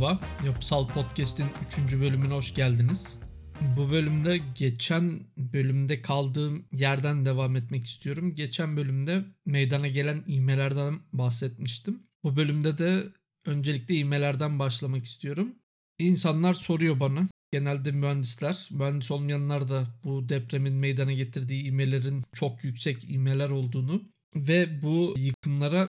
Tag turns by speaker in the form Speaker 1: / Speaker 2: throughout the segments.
Speaker 1: Merhaba, Yapısal Podcast'in 3. bölümüne hoş geldiniz. Bu bölümde geçen bölümde kaldığım yerden devam etmek istiyorum. Geçen bölümde meydana gelen ivmelerden bahsetmiştim. Bu bölümde de öncelikle ivmelerden başlamak istiyorum. İnsanlar soruyor bana, genelde mühendisler, mühendis olmayanlar da bu depremin meydana getirdiği ivmelerin çok yüksek ivmeler olduğunu ve bu yıkımlara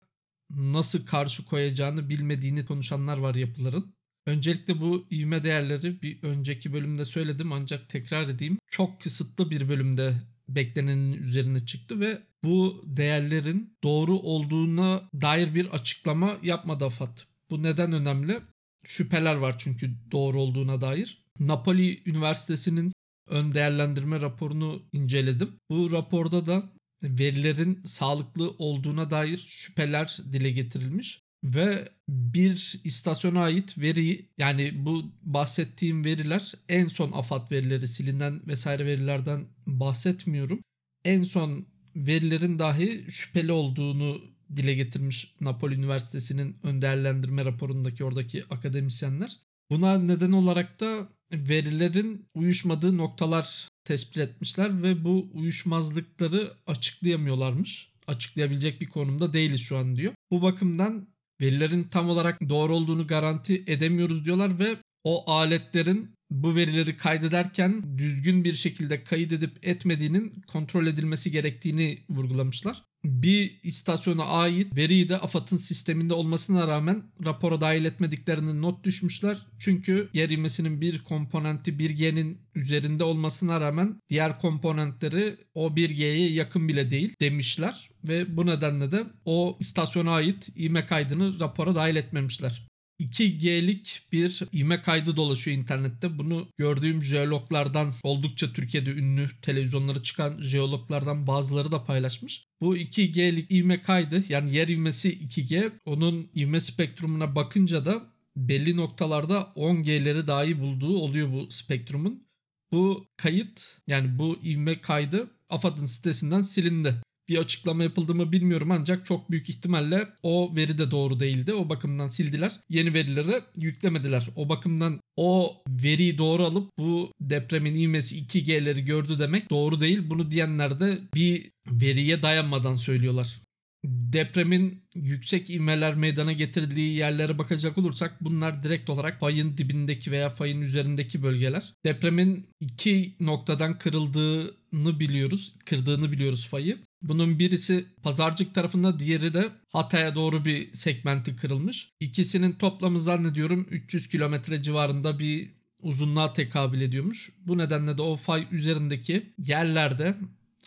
Speaker 1: nasıl karşı koyacağını bilmediğini konuşanlar var yapıların. Öncelikle bu ivme değerleri bir önceki bölümde söyledim ancak tekrar edeyim. Çok kısıtlı bir bölümde beklenenin üzerine çıktı ve bu değerlerin doğru olduğuna dair bir açıklama yapmadı AFAD. Bu neden önemli? Şüpheler var çünkü doğru olduğuna dair. Napoli Üniversitesi'nin ön değerlendirme raporunu inceledim. Bu raporda da verilerin sağlıklı olduğuna dair şüpheler dile getirilmiş ve bir istasyona ait veriyi yani bu bahsettiğim veriler en son AFAD verileri silinen vesaire verilerden bahsetmiyorum. En son verilerin dahi şüpheli olduğunu dile getirmiş Napoli Üniversitesi'nin ön değerlendirme raporundaki oradaki akademisyenler. Buna neden olarak da verilerin uyuşmadığı noktalar tespit etmişler ve bu uyuşmazlıkları açıklayamıyorlarmış. Açıklayabilecek bir konumda değiliz şu an diyor. Bu bakımdan verilerin tam olarak doğru olduğunu garanti edemiyoruz diyorlar ve o aletlerin bu verileri kaydederken düzgün bir şekilde kaydedip etmediğinin kontrol edilmesi gerektiğini vurgulamışlar bir istasyona ait veriyi de AFAD'ın sisteminde olmasına rağmen rapora dahil etmediklerini not düşmüşler. Çünkü yer ivmesinin bir komponenti 1G'nin üzerinde olmasına rağmen diğer komponentleri o 1G'ye yakın bile değil demişler. Ve bu nedenle de o istasyona ait ivme kaydını rapora dahil etmemişler. 2G'lik bir ivme kaydı dolaşıyor internette. Bunu gördüğüm jeologlardan oldukça Türkiye'de ünlü televizyonlara çıkan jeologlardan bazıları da paylaşmış. Bu 2G'lik ivme kaydı yani yer ivmesi 2G onun ivme spektrumuna bakınca da belli noktalarda 10G'leri dahi bulduğu oluyor bu spektrumun. Bu kayıt yani bu ivme kaydı AFAD'ın sitesinden silindi bir açıklama yapıldı mı bilmiyorum ancak çok büyük ihtimalle o veri de doğru değildi. O bakımdan sildiler. Yeni verileri yüklemediler. O bakımdan o veriyi doğru alıp bu depremin ivmesi 2G'leri gördü demek doğru değil. Bunu diyenler de bir veriye dayanmadan söylüyorlar depremin yüksek ivmeler meydana getirdiği yerlere bakacak olursak bunlar direkt olarak fayın dibindeki veya fayın üzerindeki bölgeler. Depremin iki noktadan kırıldığını biliyoruz. Kırdığını biliyoruz fayı. Bunun birisi Pazarcık tarafında diğeri de Hatay'a doğru bir segmenti kırılmış. İkisinin toplamı zannediyorum 300 kilometre civarında bir uzunluğa tekabül ediyormuş. Bu nedenle de o fay üzerindeki yerlerde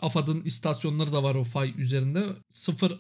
Speaker 1: AFAD'ın istasyonları da var o fay üzerinde.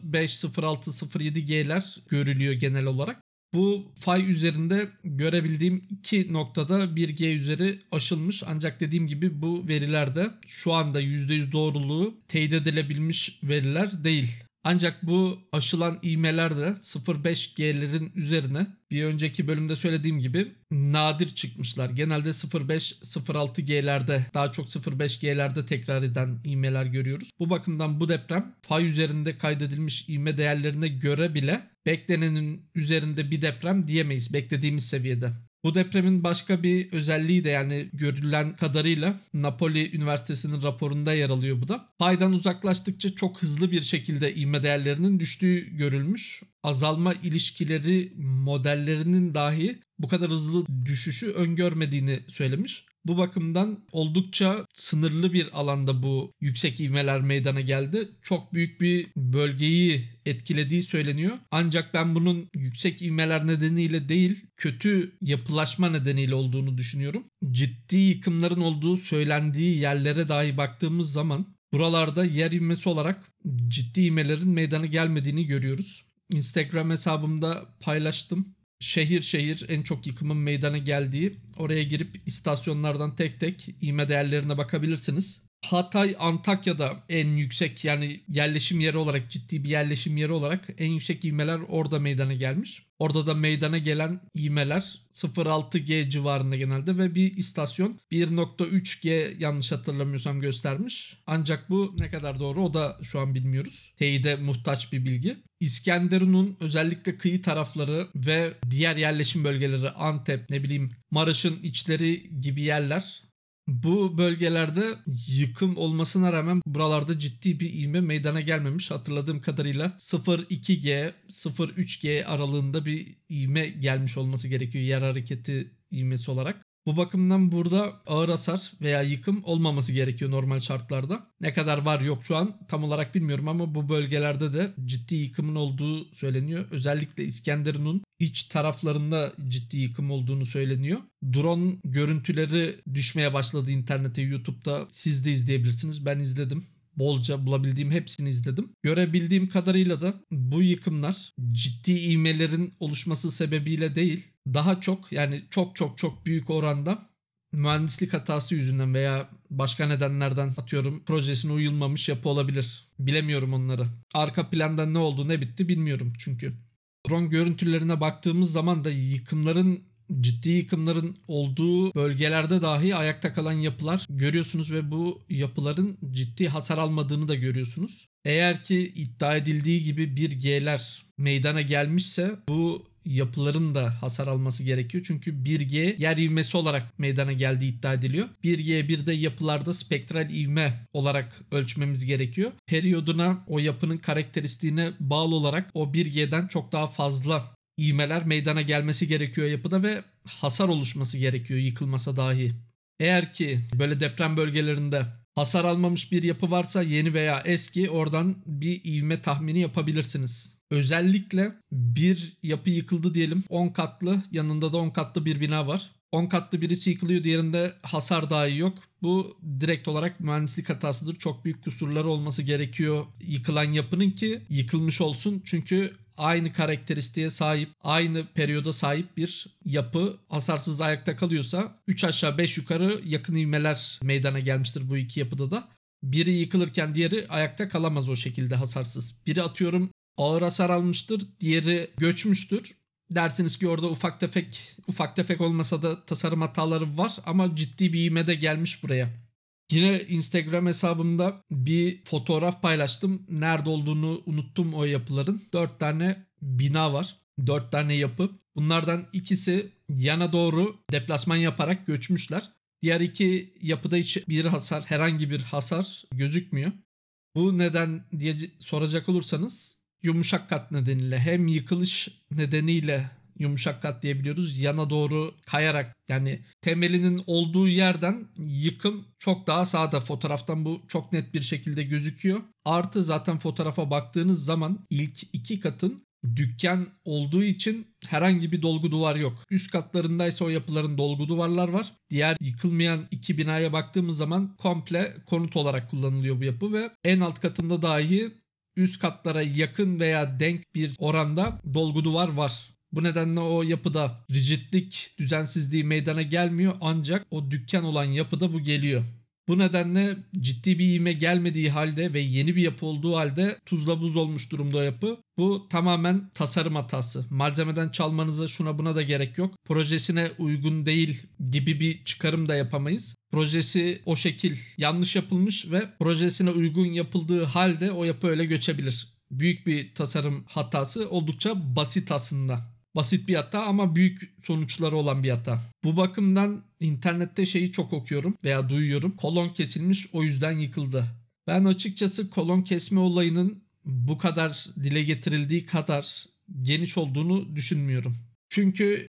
Speaker 1: 05, 06, 07G'ler görülüyor genel olarak. Bu fay üzerinde görebildiğim iki noktada 1G üzeri aşılmış ancak dediğim gibi bu veriler de şu anda %100 doğruluğu teyit edilebilmiş veriler değil. Ancak bu aşılan iğmeler de 0.5G'lerin üzerine bir önceki bölümde söylediğim gibi nadir çıkmışlar. Genelde 0.5-0.6G'lerde daha çok 0.5G'lerde tekrar eden iğmeler görüyoruz. Bu bakımdan bu deprem fay üzerinde kaydedilmiş iğme değerlerine göre bile beklenenin üzerinde bir deprem diyemeyiz beklediğimiz seviyede. Bu depremin başka bir özelliği de yani görülen kadarıyla Napoli Üniversitesi'nin raporunda yer alıyor bu da. Paydan uzaklaştıkça çok hızlı bir şekilde ivme değerlerinin düştüğü görülmüş. Azalma ilişkileri modellerinin dahi bu kadar hızlı düşüşü öngörmediğini söylemiş. Bu bakımdan oldukça sınırlı bir alanda bu yüksek ivmeler meydana geldi. Çok büyük bir bölgeyi etkilediği söyleniyor. Ancak ben bunun yüksek ivmeler nedeniyle değil, kötü yapılaşma nedeniyle olduğunu düşünüyorum. Ciddi yıkımların olduğu söylendiği yerlere dahi baktığımız zaman buralarda yer ivmesi olarak ciddi ivmelerin meydana gelmediğini görüyoruz. Instagram hesabımda paylaştım şehir şehir en çok yıkımın meydana geldiği oraya girip istasyonlardan tek tek ivme değerlerine bakabilirsiniz. Hatay, Antakya'da en yüksek yani yerleşim yeri olarak ciddi bir yerleşim yeri olarak en yüksek ivmeler orada meydana gelmiş. Orada da meydana gelen ivmeler 0.6G civarında genelde ve bir istasyon 1.3G yanlış hatırlamıyorsam göstermiş. Ancak bu ne kadar doğru o da şu an bilmiyoruz. Teyide muhtaç bir bilgi. İskenderun'un özellikle kıyı tarafları ve diğer yerleşim bölgeleri Antep ne bileyim Maraş'ın içleri gibi yerler bu bölgelerde yıkım olmasına rağmen buralarda ciddi bir ivme meydana gelmemiş. Hatırladığım kadarıyla 0.2G, 0.3G aralığında bir ivme gelmiş olması gerekiyor yer hareketi ivmesi olarak. Bu bakımdan burada ağır hasar veya yıkım olmaması gerekiyor normal şartlarda. Ne kadar var yok şu an tam olarak bilmiyorum ama bu bölgelerde de ciddi yıkımın olduğu söyleniyor. Özellikle İskenderun'un iç taraflarında ciddi yıkım olduğunu söyleniyor. Drone görüntüleri düşmeye başladı internete, YouTube'da siz de izleyebilirsiniz. Ben izledim bolca bulabildiğim hepsini izledim. Görebildiğim kadarıyla da bu yıkımlar ciddi ivmelerin oluşması sebebiyle değil, daha çok yani çok çok çok büyük oranda mühendislik hatası yüzünden veya başka nedenlerden atıyorum projesine uyulmamış yapı olabilir. Bilemiyorum onları. Arka planda ne oldu ne bitti bilmiyorum çünkü. Drone görüntülerine baktığımız zaman da yıkımların ciddi yıkımların olduğu bölgelerde dahi ayakta kalan yapılar görüyorsunuz ve bu yapıların ciddi hasar almadığını da görüyorsunuz. Eğer ki iddia edildiği gibi bir G'ler meydana gelmişse bu yapıların da hasar alması gerekiyor. Çünkü 1G yer ivmesi olarak meydana geldiği iddia ediliyor. 1G bir de yapılarda spektral ivme olarak ölçmemiz gerekiyor. Periyoduna o yapının karakteristiğine bağlı olarak o 1G'den çok daha fazla ivmeler meydana gelmesi gerekiyor yapıda ve hasar oluşması gerekiyor yıkılmasa dahi. Eğer ki böyle deprem bölgelerinde hasar almamış bir yapı varsa yeni veya eski oradan bir ivme tahmini yapabilirsiniz. Özellikle bir yapı yıkıldı diyelim 10 katlı yanında da 10 katlı bir bina var. 10 katlı birisi yıkılıyor diğerinde hasar dahi yok. Bu direkt olarak mühendislik hatasıdır. Çok büyük kusurları olması gerekiyor yıkılan yapının ki yıkılmış olsun. Çünkü aynı karakteristiğe sahip, aynı periyoda sahip bir yapı hasarsız ayakta kalıyorsa 3 aşağı 5 yukarı yakın ivmeler meydana gelmiştir bu iki yapıda da. Biri yıkılırken diğeri ayakta kalamaz o şekilde hasarsız. Biri atıyorum ağır hasar almıştır, diğeri göçmüştür. Dersiniz ki orada ufak tefek ufak tefek olmasa da tasarım hataları var ama ciddi bir ivme de gelmiş buraya. Yine Instagram hesabımda bir fotoğraf paylaştım. Nerede olduğunu unuttum o yapıların. 4 tane bina var. 4 tane yapı. Bunlardan ikisi yana doğru deplasman yaparak göçmüşler. Diğer iki yapıda hiç bir hasar, herhangi bir hasar gözükmüyor. Bu neden diye soracak olursanız yumuşak kat nedeniyle hem yıkılış nedeniyle yumuşak kat diyebiliyoruz. Yana doğru kayarak yani temelinin olduğu yerden yıkım çok daha sağda. Fotoğraftan bu çok net bir şekilde gözüküyor. Artı zaten fotoğrafa baktığınız zaman ilk iki katın dükkan olduğu için herhangi bir dolgu duvar yok. Üst katlarındaysa o yapıların dolgu duvarlar var. Diğer yıkılmayan iki binaya baktığımız zaman komple konut olarak kullanılıyor bu yapı ve en alt katında dahi üst katlara yakın veya denk bir oranda dolgu duvar var. Bu nedenle o yapıda rigidlik, düzensizliği meydana gelmiyor ancak o dükkan olan yapıda bu geliyor. Bu nedenle ciddi bir ivme gelmediği halde ve yeni bir yapı olduğu halde tuzla buz olmuş durumda yapı. Bu tamamen tasarım hatası. Malzemeden çalmanıza şuna buna da gerek yok. Projesine uygun değil gibi bir çıkarım da yapamayız. Projesi o şekil yanlış yapılmış ve projesine uygun yapıldığı halde o yapı öyle göçebilir. Büyük bir tasarım hatası oldukça basit aslında. Basit bir hata ama büyük sonuçları olan bir hata. Bu bakımdan internette şeyi çok okuyorum veya duyuyorum. Kolon kesilmiş o yüzden yıkıldı. Ben açıkçası kolon kesme olayının bu kadar dile getirildiği kadar geniş olduğunu düşünmüyorum. Çünkü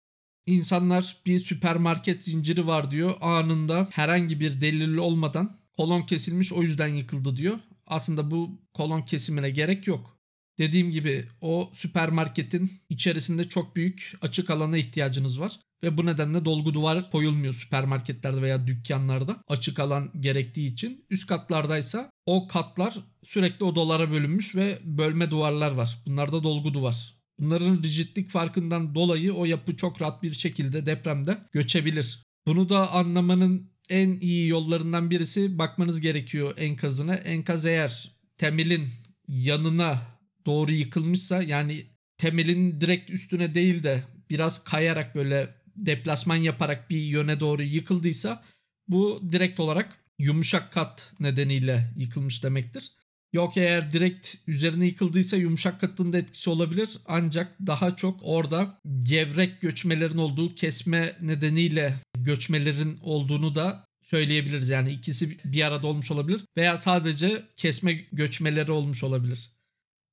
Speaker 1: insanlar bir süpermarket zinciri var diyor. Anında herhangi bir delil olmadan kolon kesilmiş o yüzden yıkıldı diyor. Aslında bu kolon kesimine gerek yok. Dediğim gibi o süpermarketin içerisinde çok büyük açık alana ihtiyacınız var. Ve bu nedenle dolgu duvar koyulmuyor süpermarketlerde veya dükkanlarda açık alan gerektiği için. Üst katlardaysa o katlar sürekli odalara bölünmüş ve bölme duvarlar var. Bunlarda dolgu duvar. Bunların rigidlik farkından dolayı o yapı çok rahat bir şekilde depremde göçebilir. Bunu da anlamanın en iyi yollarından birisi bakmanız gerekiyor enkazına. Enkaz eğer temelin yanına doğru yıkılmışsa yani temelin direkt üstüne değil de biraz kayarak böyle deplasman yaparak bir yöne doğru yıkıldıysa bu direkt olarak yumuşak kat nedeniyle yıkılmış demektir. Yok eğer direkt üzerine yıkıldıysa yumuşak katın da etkisi olabilir. Ancak daha çok orada gevrek göçmelerin olduğu kesme nedeniyle göçmelerin olduğunu da söyleyebiliriz. Yani ikisi bir arada olmuş olabilir veya sadece kesme göçmeleri olmuş olabilir.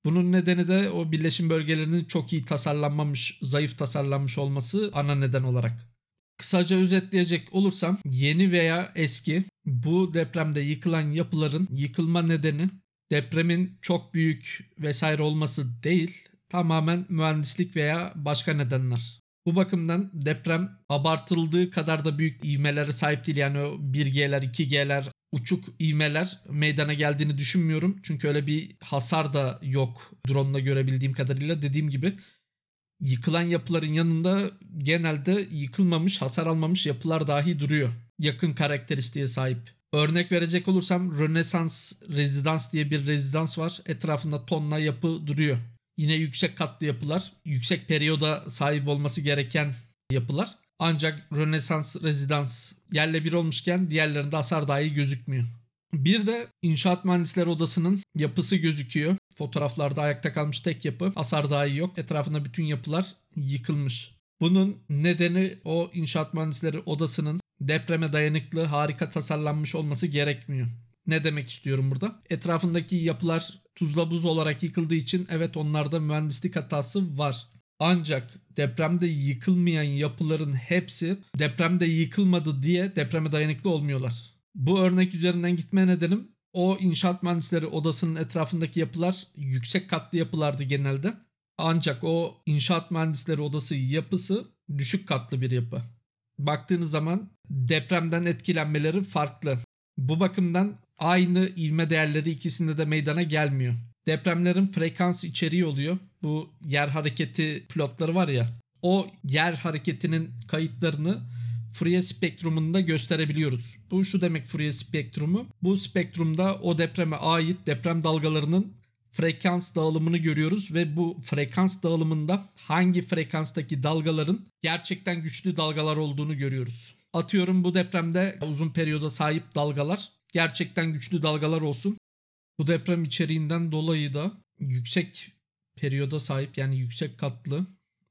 Speaker 1: Bunun nedeni de o birleşim bölgelerinin çok iyi tasarlanmamış, zayıf tasarlanmış olması ana neden olarak. Kısaca özetleyecek olursam yeni veya eski bu depremde yıkılan yapıların yıkılma nedeni depremin çok büyük vesaire olması değil, tamamen mühendislik veya başka nedenler. Bu bakımdan deprem abartıldığı kadar da büyük ivmelere sahip değil. Yani o 1G'ler, 2G'ler, uçuk ivmeler meydana geldiğini düşünmüyorum. Çünkü öyle bir hasar da yok drone'la görebildiğim kadarıyla. Dediğim gibi yıkılan yapıların yanında genelde yıkılmamış, hasar almamış yapılar dahi duruyor. Yakın karakteristiğe sahip. Örnek verecek olursam Rönesans rezidans diye bir rezidans var. Etrafında tonla yapı duruyor. Yine yüksek katlı yapılar, yüksek periyoda sahip olması gereken yapılar. Ancak Rönesans rezidans yerle bir olmuşken diğerlerinde hasar dahi gözükmüyor. Bir de inşaat mühendisleri odasının yapısı gözüküyor. Fotoğraflarda ayakta kalmış tek yapı. Hasar dahi yok. Etrafında bütün yapılar yıkılmış. Bunun nedeni o inşaat mühendisleri odasının depreme dayanıklı, harika tasarlanmış olması gerekmiyor. Ne demek istiyorum burada? Etrafındaki yapılar tuzla buz olarak yıkıldığı için evet onlarda mühendislik hatası var. Ancak depremde yıkılmayan yapıların hepsi depremde yıkılmadı diye depreme dayanıklı olmuyorlar. Bu örnek üzerinden gitme nedenim o inşaat mühendisleri odasının etrafındaki yapılar yüksek katlı yapılardı genelde. Ancak o inşaat mühendisleri odası yapısı düşük katlı bir yapı. Baktığınız zaman depremden etkilenmeleri farklı. Bu bakımdan aynı ivme değerleri ikisinde de meydana gelmiyor. Depremlerin frekans içeriği oluyor. Bu yer hareketi plotları var ya. O yer hareketinin kayıtlarını Fourier spektrumunda gösterebiliyoruz. Bu şu demek Fourier spektrumu. Bu spektrumda o depreme ait deprem dalgalarının frekans dağılımını görüyoruz ve bu frekans dağılımında hangi frekanstaki dalgaların gerçekten güçlü dalgalar olduğunu görüyoruz. Atıyorum bu depremde uzun periyoda sahip dalgalar gerçekten güçlü dalgalar olsun. Bu deprem içeriğinden dolayı da yüksek periyoda sahip yani yüksek katlı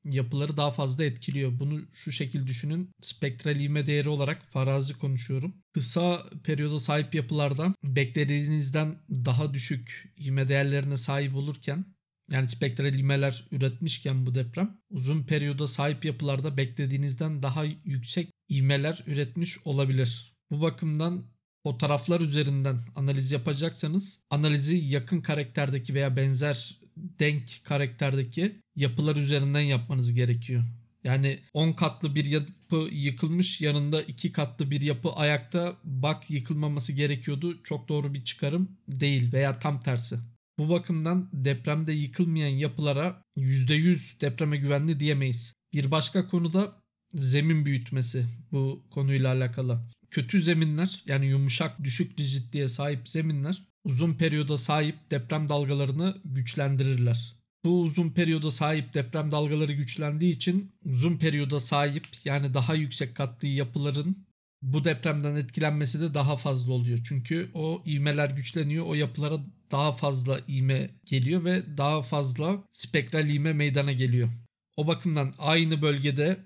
Speaker 1: yapıları daha fazla etkiliyor. Bunu şu şekil düşünün. Spektral ivme değeri olarak farazi konuşuyorum. Kısa periyoda sahip yapılarda beklediğinizden daha düşük ivme değerlerine sahip olurken yani spektral ivmeler üretmişken bu deprem uzun periyoda sahip yapılarda beklediğinizden daha yüksek ivmeler üretmiş olabilir. Bu bakımdan fotoğraflar üzerinden analiz yapacaksanız analizi yakın karakterdeki veya benzer denk karakterdeki yapılar üzerinden yapmanız gerekiyor. Yani 10 katlı bir yapı yıkılmış yanında 2 katlı bir yapı ayakta bak yıkılmaması gerekiyordu. Çok doğru bir çıkarım değil veya tam tersi. Bu bakımdan depremde yıkılmayan yapılara %100 depreme güvenli diyemeyiz. Bir başka konuda zemin büyütmesi bu konuyla alakalı. Kötü zeminler yani yumuşak düşük rigidliğe sahip zeminler uzun periyoda sahip deprem dalgalarını güçlendirirler. Bu uzun periyoda sahip deprem dalgaları güçlendiği için uzun periyoda sahip yani daha yüksek katlı yapıların bu depremden etkilenmesi de daha fazla oluyor. Çünkü o ivmeler güçleniyor. O yapılara daha fazla ivme geliyor ve daha fazla spektral ivme meydana geliyor. O bakımdan aynı bölgede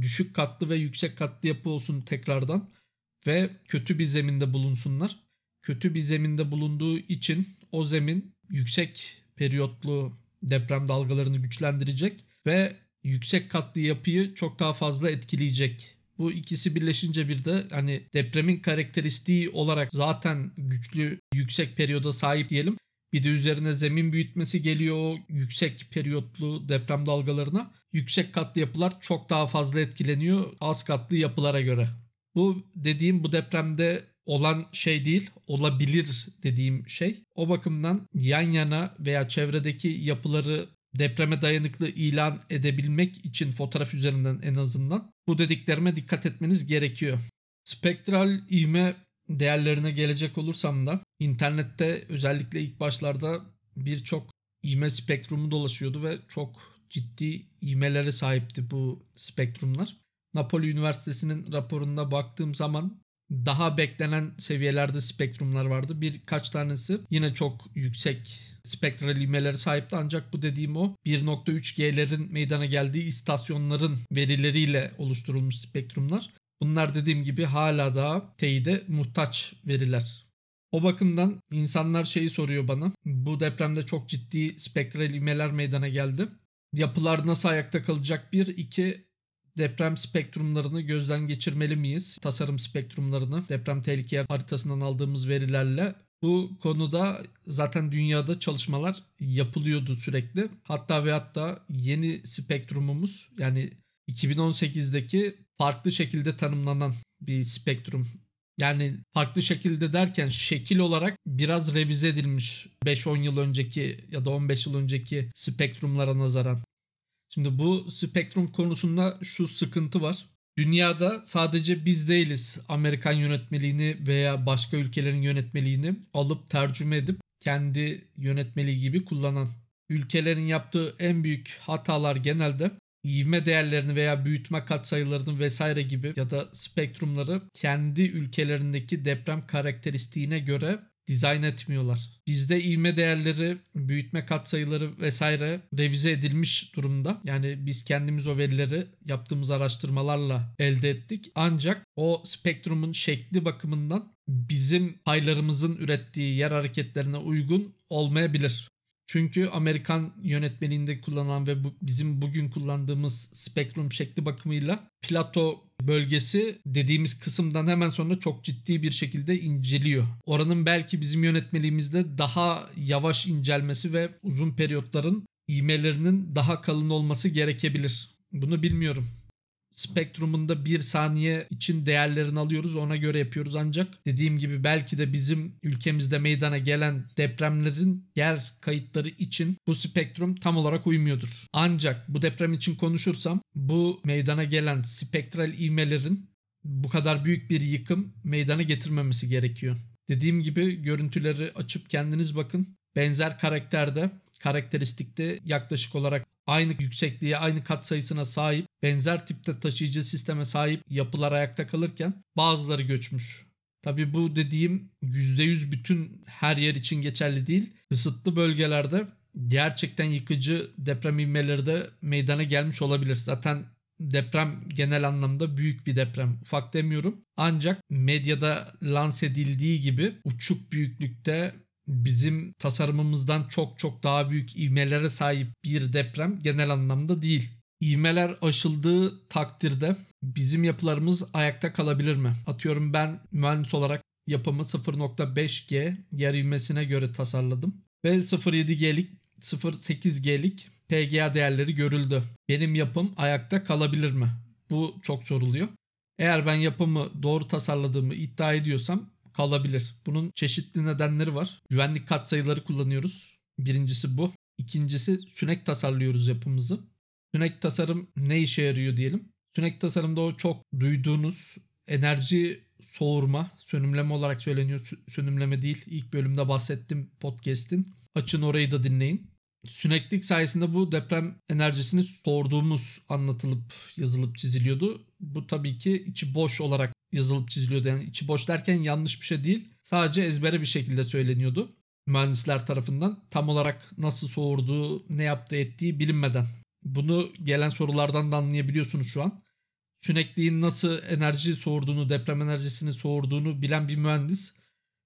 Speaker 1: düşük katlı ve yüksek katlı yapı olsun tekrardan ve kötü bir zeminde bulunsunlar. Kötü bir zeminde bulunduğu için o zemin yüksek periyotlu deprem dalgalarını güçlendirecek ve yüksek katlı yapıyı çok daha fazla etkileyecek. Bu ikisi birleşince bir de hani depremin karakteristiği olarak zaten güçlü yüksek periyoda sahip diyelim. Bir de üzerine zemin büyütmesi geliyor o yüksek periyotlu deprem dalgalarına. Yüksek katlı yapılar çok daha fazla etkileniyor az katlı yapılara göre. Bu dediğim bu depremde olan şey değil, olabilir dediğim şey. O bakımdan yan yana veya çevredeki yapıları depreme dayanıklı ilan edebilmek için fotoğraf üzerinden en azından bu dediklerime dikkat etmeniz gerekiyor. Spektral ivme değerlerine gelecek olursam da internette özellikle ilk başlarda birçok ivme spektrumu dolaşıyordu ve çok ciddi ivmelere sahipti bu spektrumlar. Napoli Üniversitesi'nin raporunda baktığım zaman daha beklenen seviyelerde spektrumlar vardı. Birkaç tanesi yine çok yüksek spektral ivmelere sahipti ancak bu dediğim o 1.3G'lerin meydana geldiği istasyonların verileriyle oluşturulmuş spektrumlar. Bunlar dediğim gibi hala daha teyide muhtaç veriler. O bakımdan insanlar şeyi soruyor bana. Bu depremde çok ciddi spektral ivmeler meydana geldi. Yapılar nasıl ayakta kalacak? Bir, iki deprem spektrumlarını gözden geçirmeli miyiz? Tasarım spektrumlarını deprem tehlike haritasından aldığımız verilerle bu konuda zaten dünyada çalışmalar yapılıyordu sürekli. Hatta ve hatta yeni spektrumumuz yani 2018'deki farklı şekilde tanımlanan bir spektrum. Yani farklı şekilde derken şekil olarak biraz revize edilmiş 5-10 yıl önceki ya da 15 yıl önceki spektrumlara nazaran. Şimdi bu spektrum konusunda şu sıkıntı var. Dünyada sadece biz değiliz Amerikan yönetmeliğini veya başka ülkelerin yönetmeliğini alıp tercüme edip kendi yönetmeliği gibi kullanan. Ülkelerin yaptığı en büyük hatalar genelde ivme değerlerini veya büyütme katsayılarını vesaire gibi ya da spektrumları kendi ülkelerindeki deprem karakteristiğine göre dizayn etmiyorlar. Bizde ivme değerleri, büyütme katsayıları vesaire revize edilmiş durumda. Yani biz kendimiz o verileri yaptığımız araştırmalarla elde ettik. Ancak o spektrumun şekli bakımından bizim paylarımızın ürettiği yer hareketlerine uygun olmayabilir. Çünkü Amerikan yönetmeliğinde kullanılan ve bu, bizim bugün kullandığımız spektrum şekli bakımıyla plato bölgesi dediğimiz kısımdan hemen sonra çok ciddi bir şekilde inceliyor. Oranın belki bizim yönetmeliğimizde daha yavaş incelmesi ve uzun periyotların ivmelerinin daha kalın olması gerekebilir. Bunu bilmiyorum spektrumunda bir saniye için değerlerini alıyoruz ona göre yapıyoruz ancak dediğim gibi belki de bizim ülkemizde meydana gelen depremlerin yer kayıtları için bu spektrum tam olarak uymuyordur. Ancak bu deprem için konuşursam bu meydana gelen spektral ivmelerin bu kadar büyük bir yıkım meydana getirmemesi gerekiyor. Dediğim gibi görüntüleri açıp kendiniz bakın. Benzer karakterde, karakteristikte yaklaşık olarak aynı yüksekliğe, aynı kat sayısına sahip, benzer tipte taşıyıcı sisteme sahip yapılar ayakta kalırken bazıları göçmüş. Tabi bu dediğim %100 bütün her yer için geçerli değil. Kısıtlı bölgelerde gerçekten yıkıcı deprem ivmeleri de meydana gelmiş olabilir. Zaten deprem genel anlamda büyük bir deprem. Ufak demiyorum. Ancak medyada lanse edildiği gibi uçuk büyüklükte bizim tasarımımızdan çok çok daha büyük ivmelere sahip bir deprem genel anlamda değil. İvmeler aşıldığı takdirde bizim yapılarımız ayakta kalabilir mi? Atıyorum ben mühendis olarak yapımı 0.5G yer ivmesine göre tasarladım. Ve 0.7G'lik 0.8G'lik PGA değerleri görüldü. Benim yapım ayakta kalabilir mi? Bu çok soruluyor. Eğer ben yapımı doğru tasarladığımı iddia ediyorsam kalabilir. Bunun çeşitli nedenleri var. Güvenlik katsayıları kullanıyoruz. Birincisi bu. İkincisi sünek tasarlıyoruz yapımızı. Sünek tasarım ne işe yarıyor diyelim. Sünek tasarımda o çok duyduğunuz enerji soğurma, sönümleme olarak söyleniyor. Sönümleme değil. İlk bölümde bahsettim podcast'in. Açın orayı da dinleyin. Süneklik sayesinde bu deprem enerjisini sorduğumuz anlatılıp yazılıp çiziliyordu. Bu tabii ki içi boş olarak yazılıp çiziliyordu. Yani içi boş derken yanlış bir şey değil. Sadece ezbere bir şekilde söyleniyordu. Mühendisler tarafından tam olarak nasıl soğurduğu, ne yaptığı ettiği bilinmeden. Bunu gelen sorulardan da anlayabiliyorsunuz şu an. Sünekliğin nasıl enerji soğurduğunu, deprem enerjisini soğurduğunu bilen bir mühendis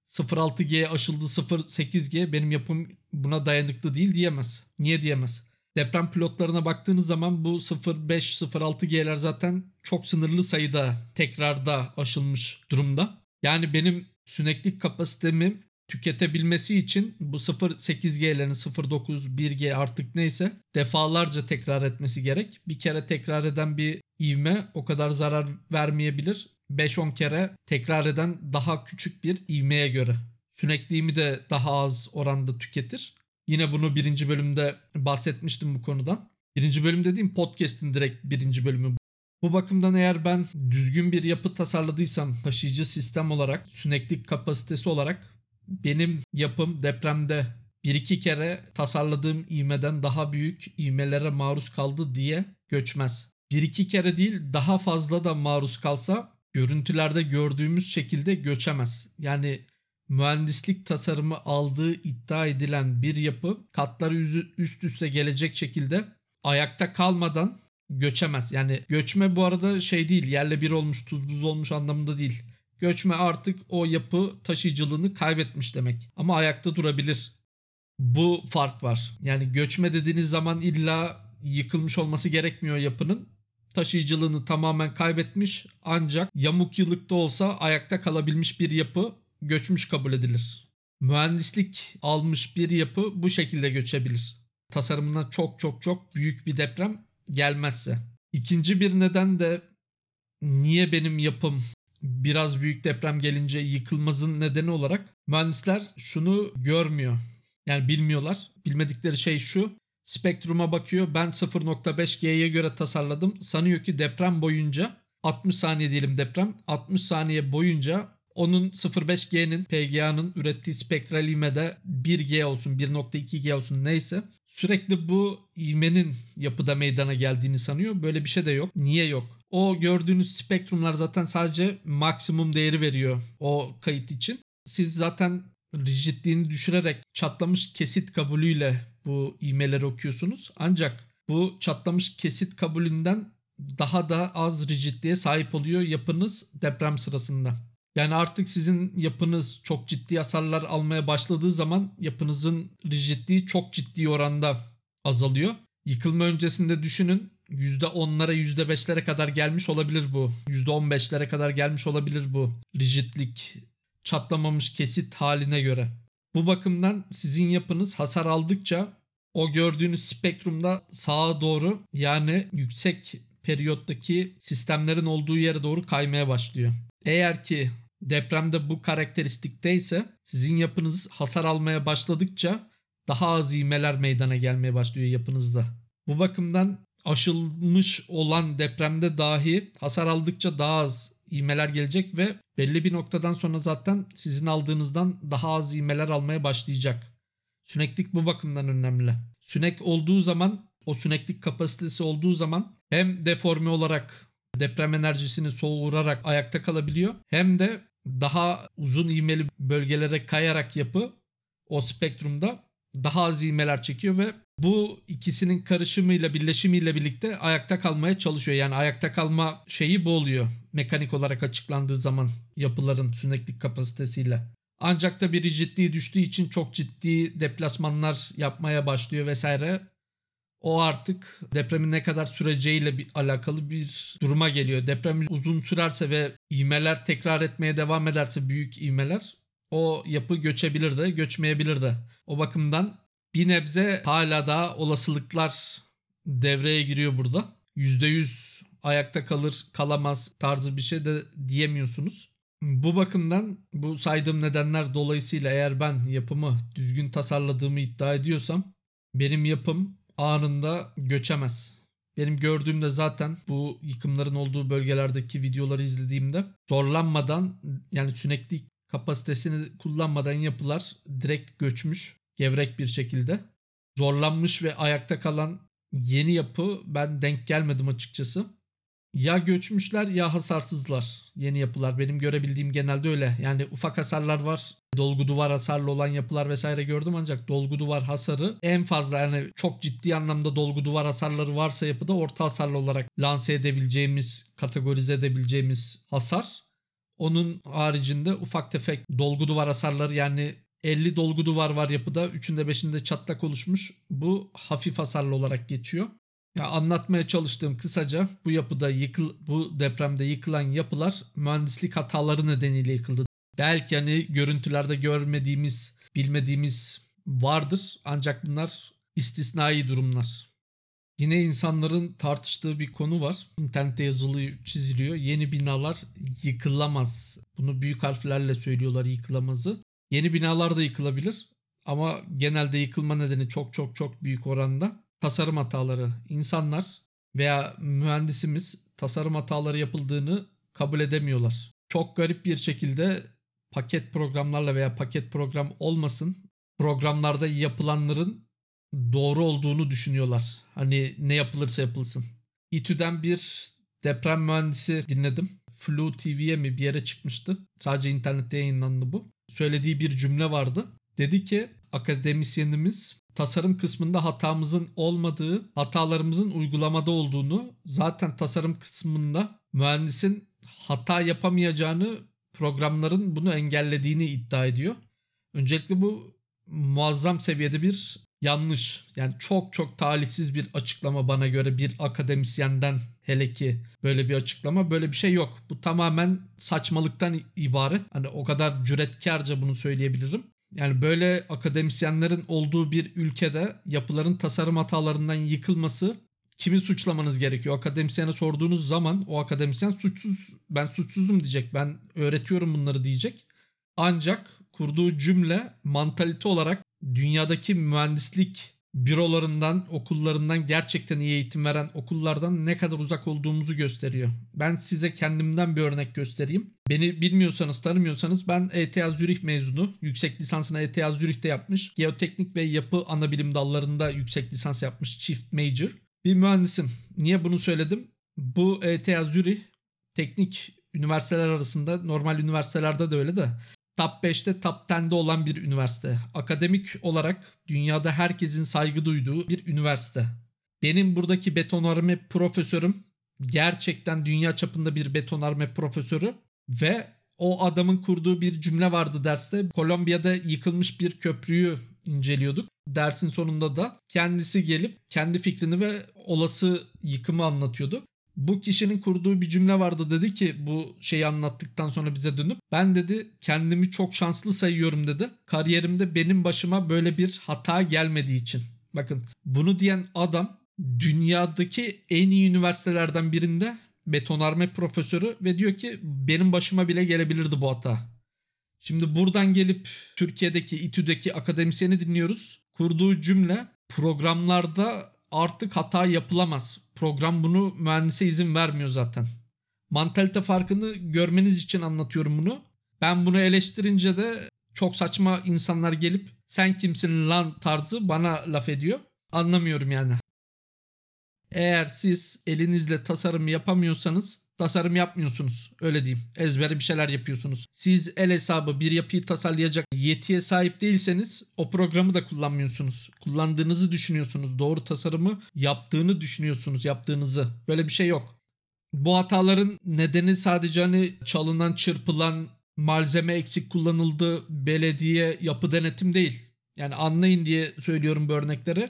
Speaker 1: 0.6G aşıldı 0.8G benim yapım buna dayanıklı değil diyemez. Niye diyemez? Deprem pilotlarına baktığınız zaman bu 0.5-0.6G'ler zaten çok sınırlı sayıda tekrarda aşılmış durumda. Yani benim süneklik kapasitemi tüketebilmesi için bu 0.8G'lerin 0.9, 1G artık neyse defalarca tekrar etmesi gerek. Bir kere tekrar eden bir ivme o kadar zarar vermeyebilir. 5-10 kere tekrar eden daha küçük bir ivmeye göre. Sünekliğimi de daha az oranda tüketir. Yine bunu birinci bölümde bahsetmiştim bu konudan. Birinci bölüm dediğim podcast'in direkt birinci bölümü. Bu bakımdan eğer ben düzgün bir yapı tasarladıysam taşıyıcı sistem olarak, süneklik kapasitesi olarak benim yapım depremde bir iki kere tasarladığım ivmeden daha büyük ivmelere maruz kaldı diye göçmez. Bir iki kere değil daha fazla da maruz kalsa görüntülerde gördüğümüz şekilde göçemez. Yani mühendislik tasarımı aldığı iddia edilen bir yapı katları üst üste gelecek şekilde ayakta kalmadan göçemez. Yani göçme bu arada şey değil yerle bir olmuş tuz buz olmuş anlamında değil. Göçme artık o yapı taşıyıcılığını kaybetmiş demek. Ama ayakta durabilir. Bu fark var. Yani göçme dediğiniz zaman illa yıkılmış olması gerekmiyor yapının. Taşıyıcılığını tamamen kaybetmiş ancak yamuk yıllıkta olsa ayakta kalabilmiş bir yapı göçmüş kabul edilir. Mühendislik almış bir yapı bu şekilde göçebilir. Tasarımına çok çok çok büyük bir deprem gelmezse. İkinci bir neden de niye benim yapım biraz büyük deprem gelince yıkılmazın nedeni olarak mühendisler şunu görmüyor. Yani bilmiyorlar. Bilmedikleri şey şu. Spektruma bakıyor. Ben 0.5G'ye göre tasarladım. Sanıyor ki deprem boyunca 60 saniye diyelim deprem. 60 saniye boyunca onun 0.5G'nin PGA'nın ürettiği spektral ivmede 1G olsun 1.2G olsun neyse sürekli bu ivmenin yapıda meydana geldiğini sanıyor. Böyle bir şey de yok. Niye yok? O gördüğünüz spektrumlar zaten sadece maksimum değeri veriyor o kayıt için. Siz zaten rigidliğini düşürerek çatlamış kesit kabulüyle bu ivmeleri okuyorsunuz. Ancak bu çatlamış kesit kabulünden daha da az rigidliğe sahip oluyor yapınız deprem sırasında. Yani artık sizin yapınız çok ciddi hasarlar almaya başladığı zaman yapınızın rigidliği çok ciddi oranda azalıyor. Yıkılma öncesinde düşünün %10'lara %5'lere kadar gelmiş olabilir bu. %15'lere kadar gelmiş olabilir bu rigidlik çatlamamış kesit haline göre. Bu bakımdan sizin yapınız hasar aldıkça o gördüğünüz spektrumda sağa doğru yani yüksek periyottaki sistemlerin olduğu yere doğru kaymaya başlıyor. Eğer ki depremde bu karakteristikteyse sizin yapınız hasar almaya başladıkça daha az ivmeler meydana gelmeye başlıyor yapınızda. Bu bakımdan aşılmış olan depremde dahi hasar aldıkça daha az ivmeler gelecek ve belli bir noktadan sonra zaten sizin aldığınızdan daha az ivmeler almaya başlayacak. Süneklik bu bakımdan önemli. Sünek olduğu zaman o süneklik kapasitesi olduğu zaman hem deforme olarak deprem enerjisini soğurarak ayakta kalabiliyor hem de daha uzun ivmeli bölgelere kayarak yapı o spektrumda daha az ivmeler çekiyor ve bu ikisinin karışımıyla birleşimiyle birlikte ayakta kalmaya çalışıyor. Yani ayakta kalma şeyi bu oluyor. Mekanik olarak açıklandığı zaman yapıların süneklik kapasitesiyle. Ancak da bir rigidliği düştüğü için çok ciddi deplasmanlar yapmaya başlıyor vesaire. O artık depremin ne kadar süreceğiyle bir, alakalı bir duruma geliyor. Deprem uzun sürerse ve ivmeler tekrar etmeye devam ederse büyük ivmeler o yapı göçebilir de göçmeyebilir de. O bakımdan bir nebze hala daha olasılıklar devreye giriyor burada. %100 ayakta kalır kalamaz tarzı bir şey de diyemiyorsunuz. Bu bakımdan bu saydığım nedenler dolayısıyla eğer ben yapımı düzgün tasarladığımı iddia ediyorsam benim yapım anında göçemez. Benim gördüğümde zaten bu yıkımların olduğu bölgelerdeki videoları izlediğimde zorlanmadan yani süneklik kapasitesini kullanmadan yapılar direkt göçmüş gevrek bir şekilde. Zorlanmış ve ayakta kalan yeni yapı ben denk gelmedim açıkçası. Ya göçmüşler ya hasarsızlar yeni yapılar. Benim görebildiğim genelde öyle. Yani ufak hasarlar var. Dolgu duvar hasarlı olan yapılar vesaire gördüm ancak dolgu duvar hasarı en fazla yani çok ciddi anlamda dolgu duvar hasarları varsa yapıda orta hasarlı olarak lanse edebileceğimiz, kategorize edebileceğimiz hasar. Onun haricinde ufak tefek dolgu duvar hasarları yani 50 dolgu duvar var yapıda. Üçünde beşinde çatlak oluşmuş. Bu hafif hasarlı olarak geçiyor. Ya anlatmaya çalıştığım kısaca bu yapıda yıkıl bu depremde yıkılan yapılar mühendislik hataları nedeniyle yıkıldı. Belki hani görüntülerde görmediğimiz, bilmediğimiz vardır ancak bunlar istisnai durumlar. Yine insanların tartıştığı bir konu var. İnternette yazılıyor, çiziliyor. Yeni binalar yıkılamaz. Bunu büyük harflerle söylüyorlar yıkılamazı. Yeni binalar da yıkılabilir ama genelde yıkılma nedeni çok çok çok büyük oranda tasarım hataları. İnsanlar veya mühendisimiz tasarım hataları yapıldığını kabul edemiyorlar. Çok garip bir şekilde paket programlarla veya paket program olmasın programlarda yapılanların doğru olduğunu düşünüyorlar. Hani ne yapılırsa yapılsın. İTÜ'den bir deprem mühendisi dinledim. Flu TV'ye mi bir yere çıkmıştı. Sadece internette yayınlandı bu. Söylediği bir cümle vardı. Dedi ki akademisyenimiz tasarım kısmında hatamızın olmadığı, hatalarımızın uygulamada olduğunu, zaten tasarım kısmında mühendisin hata yapamayacağını programların bunu engellediğini iddia ediyor. Öncelikle bu muazzam seviyede bir yanlış. Yani çok çok talihsiz bir açıklama bana göre bir akademisyenden hele ki böyle bir açıklama böyle bir şey yok. Bu tamamen saçmalıktan ibaret. Hani o kadar cüretkarca bunu söyleyebilirim. Yani böyle akademisyenlerin olduğu bir ülkede yapıların tasarım hatalarından yıkılması kimi suçlamanız gerekiyor? Akademisyene sorduğunuz zaman o akademisyen suçsuz ben suçsuzum diyecek. Ben öğretiyorum bunları diyecek. Ancak kurduğu cümle mantalite olarak dünyadaki mühendislik bürolarından, okullarından gerçekten iyi eğitim veren okullardan ne kadar uzak olduğumuzu gösteriyor. Ben size kendimden bir örnek göstereyim. Beni bilmiyorsanız, tanımıyorsanız ben ETH Zürich mezunu. Yüksek lisansını ETH Zürich'te yapmış. Geoteknik ve yapı anabilim dallarında yüksek lisans yapmış. Çift major. Bir mühendisim. Niye bunu söyledim? Bu ETH Zürich teknik üniversiteler arasında normal üniversitelerde de öyle de top 5'te top 10'de olan bir üniversite. Akademik olarak dünyada herkesin saygı duyduğu bir üniversite. Benim buradaki betonarme profesörüm gerçekten dünya çapında bir betonarme profesörü ve o adamın kurduğu bir cümle vardı derste. Kolombiya'da yıkılmış bir köprüyü inceliyorduk. Dersin sonunda da kendisi gelip kendi fikrini ve olası yıkımı anlatıyordu bu kişinin kurduğu bir cümle vardı dedi ki bu şeyi anlattıktan sonra bize dönüp ben dedi kendimi çok şanslı sayıyorum dedi. Kariyerimde benim başıma böyle bir hata gelmediği için. Bakın bunu diyen adam dünyadaki en iyi üniversitelerden birinde betonarme profesörü ve diyor ki benim başıma bile gelebilirdi bu hata. Şimdi buradan gelip Türkiye'deki İTÜ'deki akademisyeni dinliyoruz. Kurduğu cümle programlarda artık hata yapılamaz. Program bunu mühendise izin vermiyor zaten. Mantalite farkını görmeniz için anlatıyorum bunu. Ben bunu eleştirince de çok saçma insanlar gelip sen kimsin lan tarzı bana laf ediyor. Anlamıyorum yani. Eğer siz elinizle tasarım yapamıyorsanız tasarım yapmıyorsunuz. Öyle diyeyim. Ezbere bir şeyler yapıyorsunuz. Siz el hesabı bir yapıyı tasarlayacak yetiye sahip değilseniz o programı da kullanmıyorsunuz. Kullandığınızı düşünüyorsunuz. Doğru tasarımı yaptığını düşünüyorsunuz. Yaptığınızı. Böyle bir şey yok. Bu hataların nedeni sadece hani çalınan, çırpılan, malzeme eksik kullanıldı, belediye, yapı denetim değil. Yani anlayın diye söylüyorum bu örnekleri.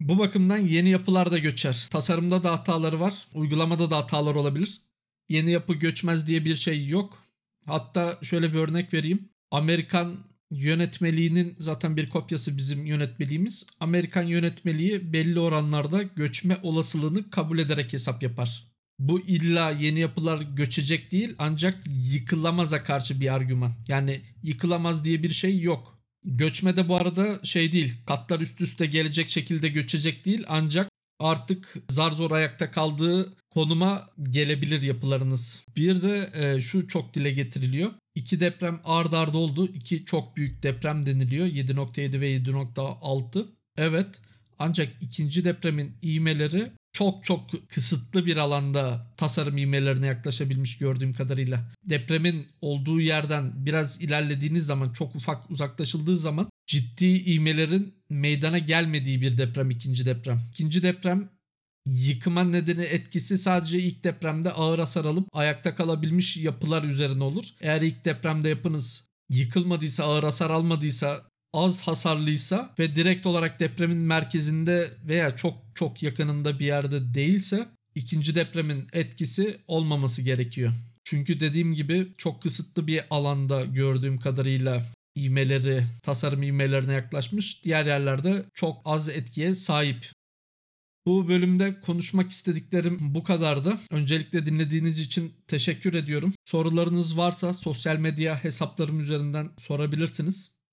Speaker 1: Bu bakımdan yeni yapılar da göçer. Tasarımda da hataları var, uygulamada da hatalar olabilir yeni yapı göçmez diye bir şey yok. Hatta şöyle bir örnek vereyim. Amerikan yönetmeliğinin zaten bir kopyası bizim yönetmeliğimiz. Amerikan yönetmeliği belli oranlarda göçme olasılığını kabul ederek hesap yapar. Bu illa yeni yapılar göçecek değil ancak yıkılamaza karşı bir argüman. Yani yıkılamaz diye bir şey yok. Göçme de bu arada şey değil katlar üst üste gelecek şekilde göçecek değil ancak artık zar zor ayakta kaldığı konuma gelebilir yapılarınız. Bir de e, şu çok dile getiriliyor. İki deprem ard arda oldu. İki çok büyük deprem deniliyor. 7.7 ve 7.6. Evet ancak ikinci depremin iğmeleri çok çok kısıtlı bir alanda tasarım iğmelerine yaklaşabilmiş gördüğüm kadarıyla. Depremin olduğu yerden biraz ilerlediğiniz zaman çok ufak uzaklaşıldığı zaman ciddi iğmelerin meydana gelmediği bir deprem ikinci deprem. İkinci deprem yıkıma nedeni etkisi sadece ilk depremde ağır hasar alıp ayakta kalabilmiş yapılar üzerine olur. Eğer ilk depremde yapınız yıkılmadıysa, ağır hasar almadıysa, az hasarlıysa ve direkt olarak depremin merkezinde veya çok çok yakınında bir yerde değilse ikinci depremin etkisi olmaması gerekiyor. Çünkü dediğim gibi çok kısıtlı bir alanda gördüğüm kadarıyla ivmeleri, tasarım ivmelerine yaklaşmış. Diğer yerlerde çok az etkiye sahip. Bu bölümde konuşmak istediklerim bu kadardı. Öncelikle dinlediğiniz için teşekkür ediyorum. Sorularınız varsa sosyal medya hesaplarım üzerinden sorabilirsiniz.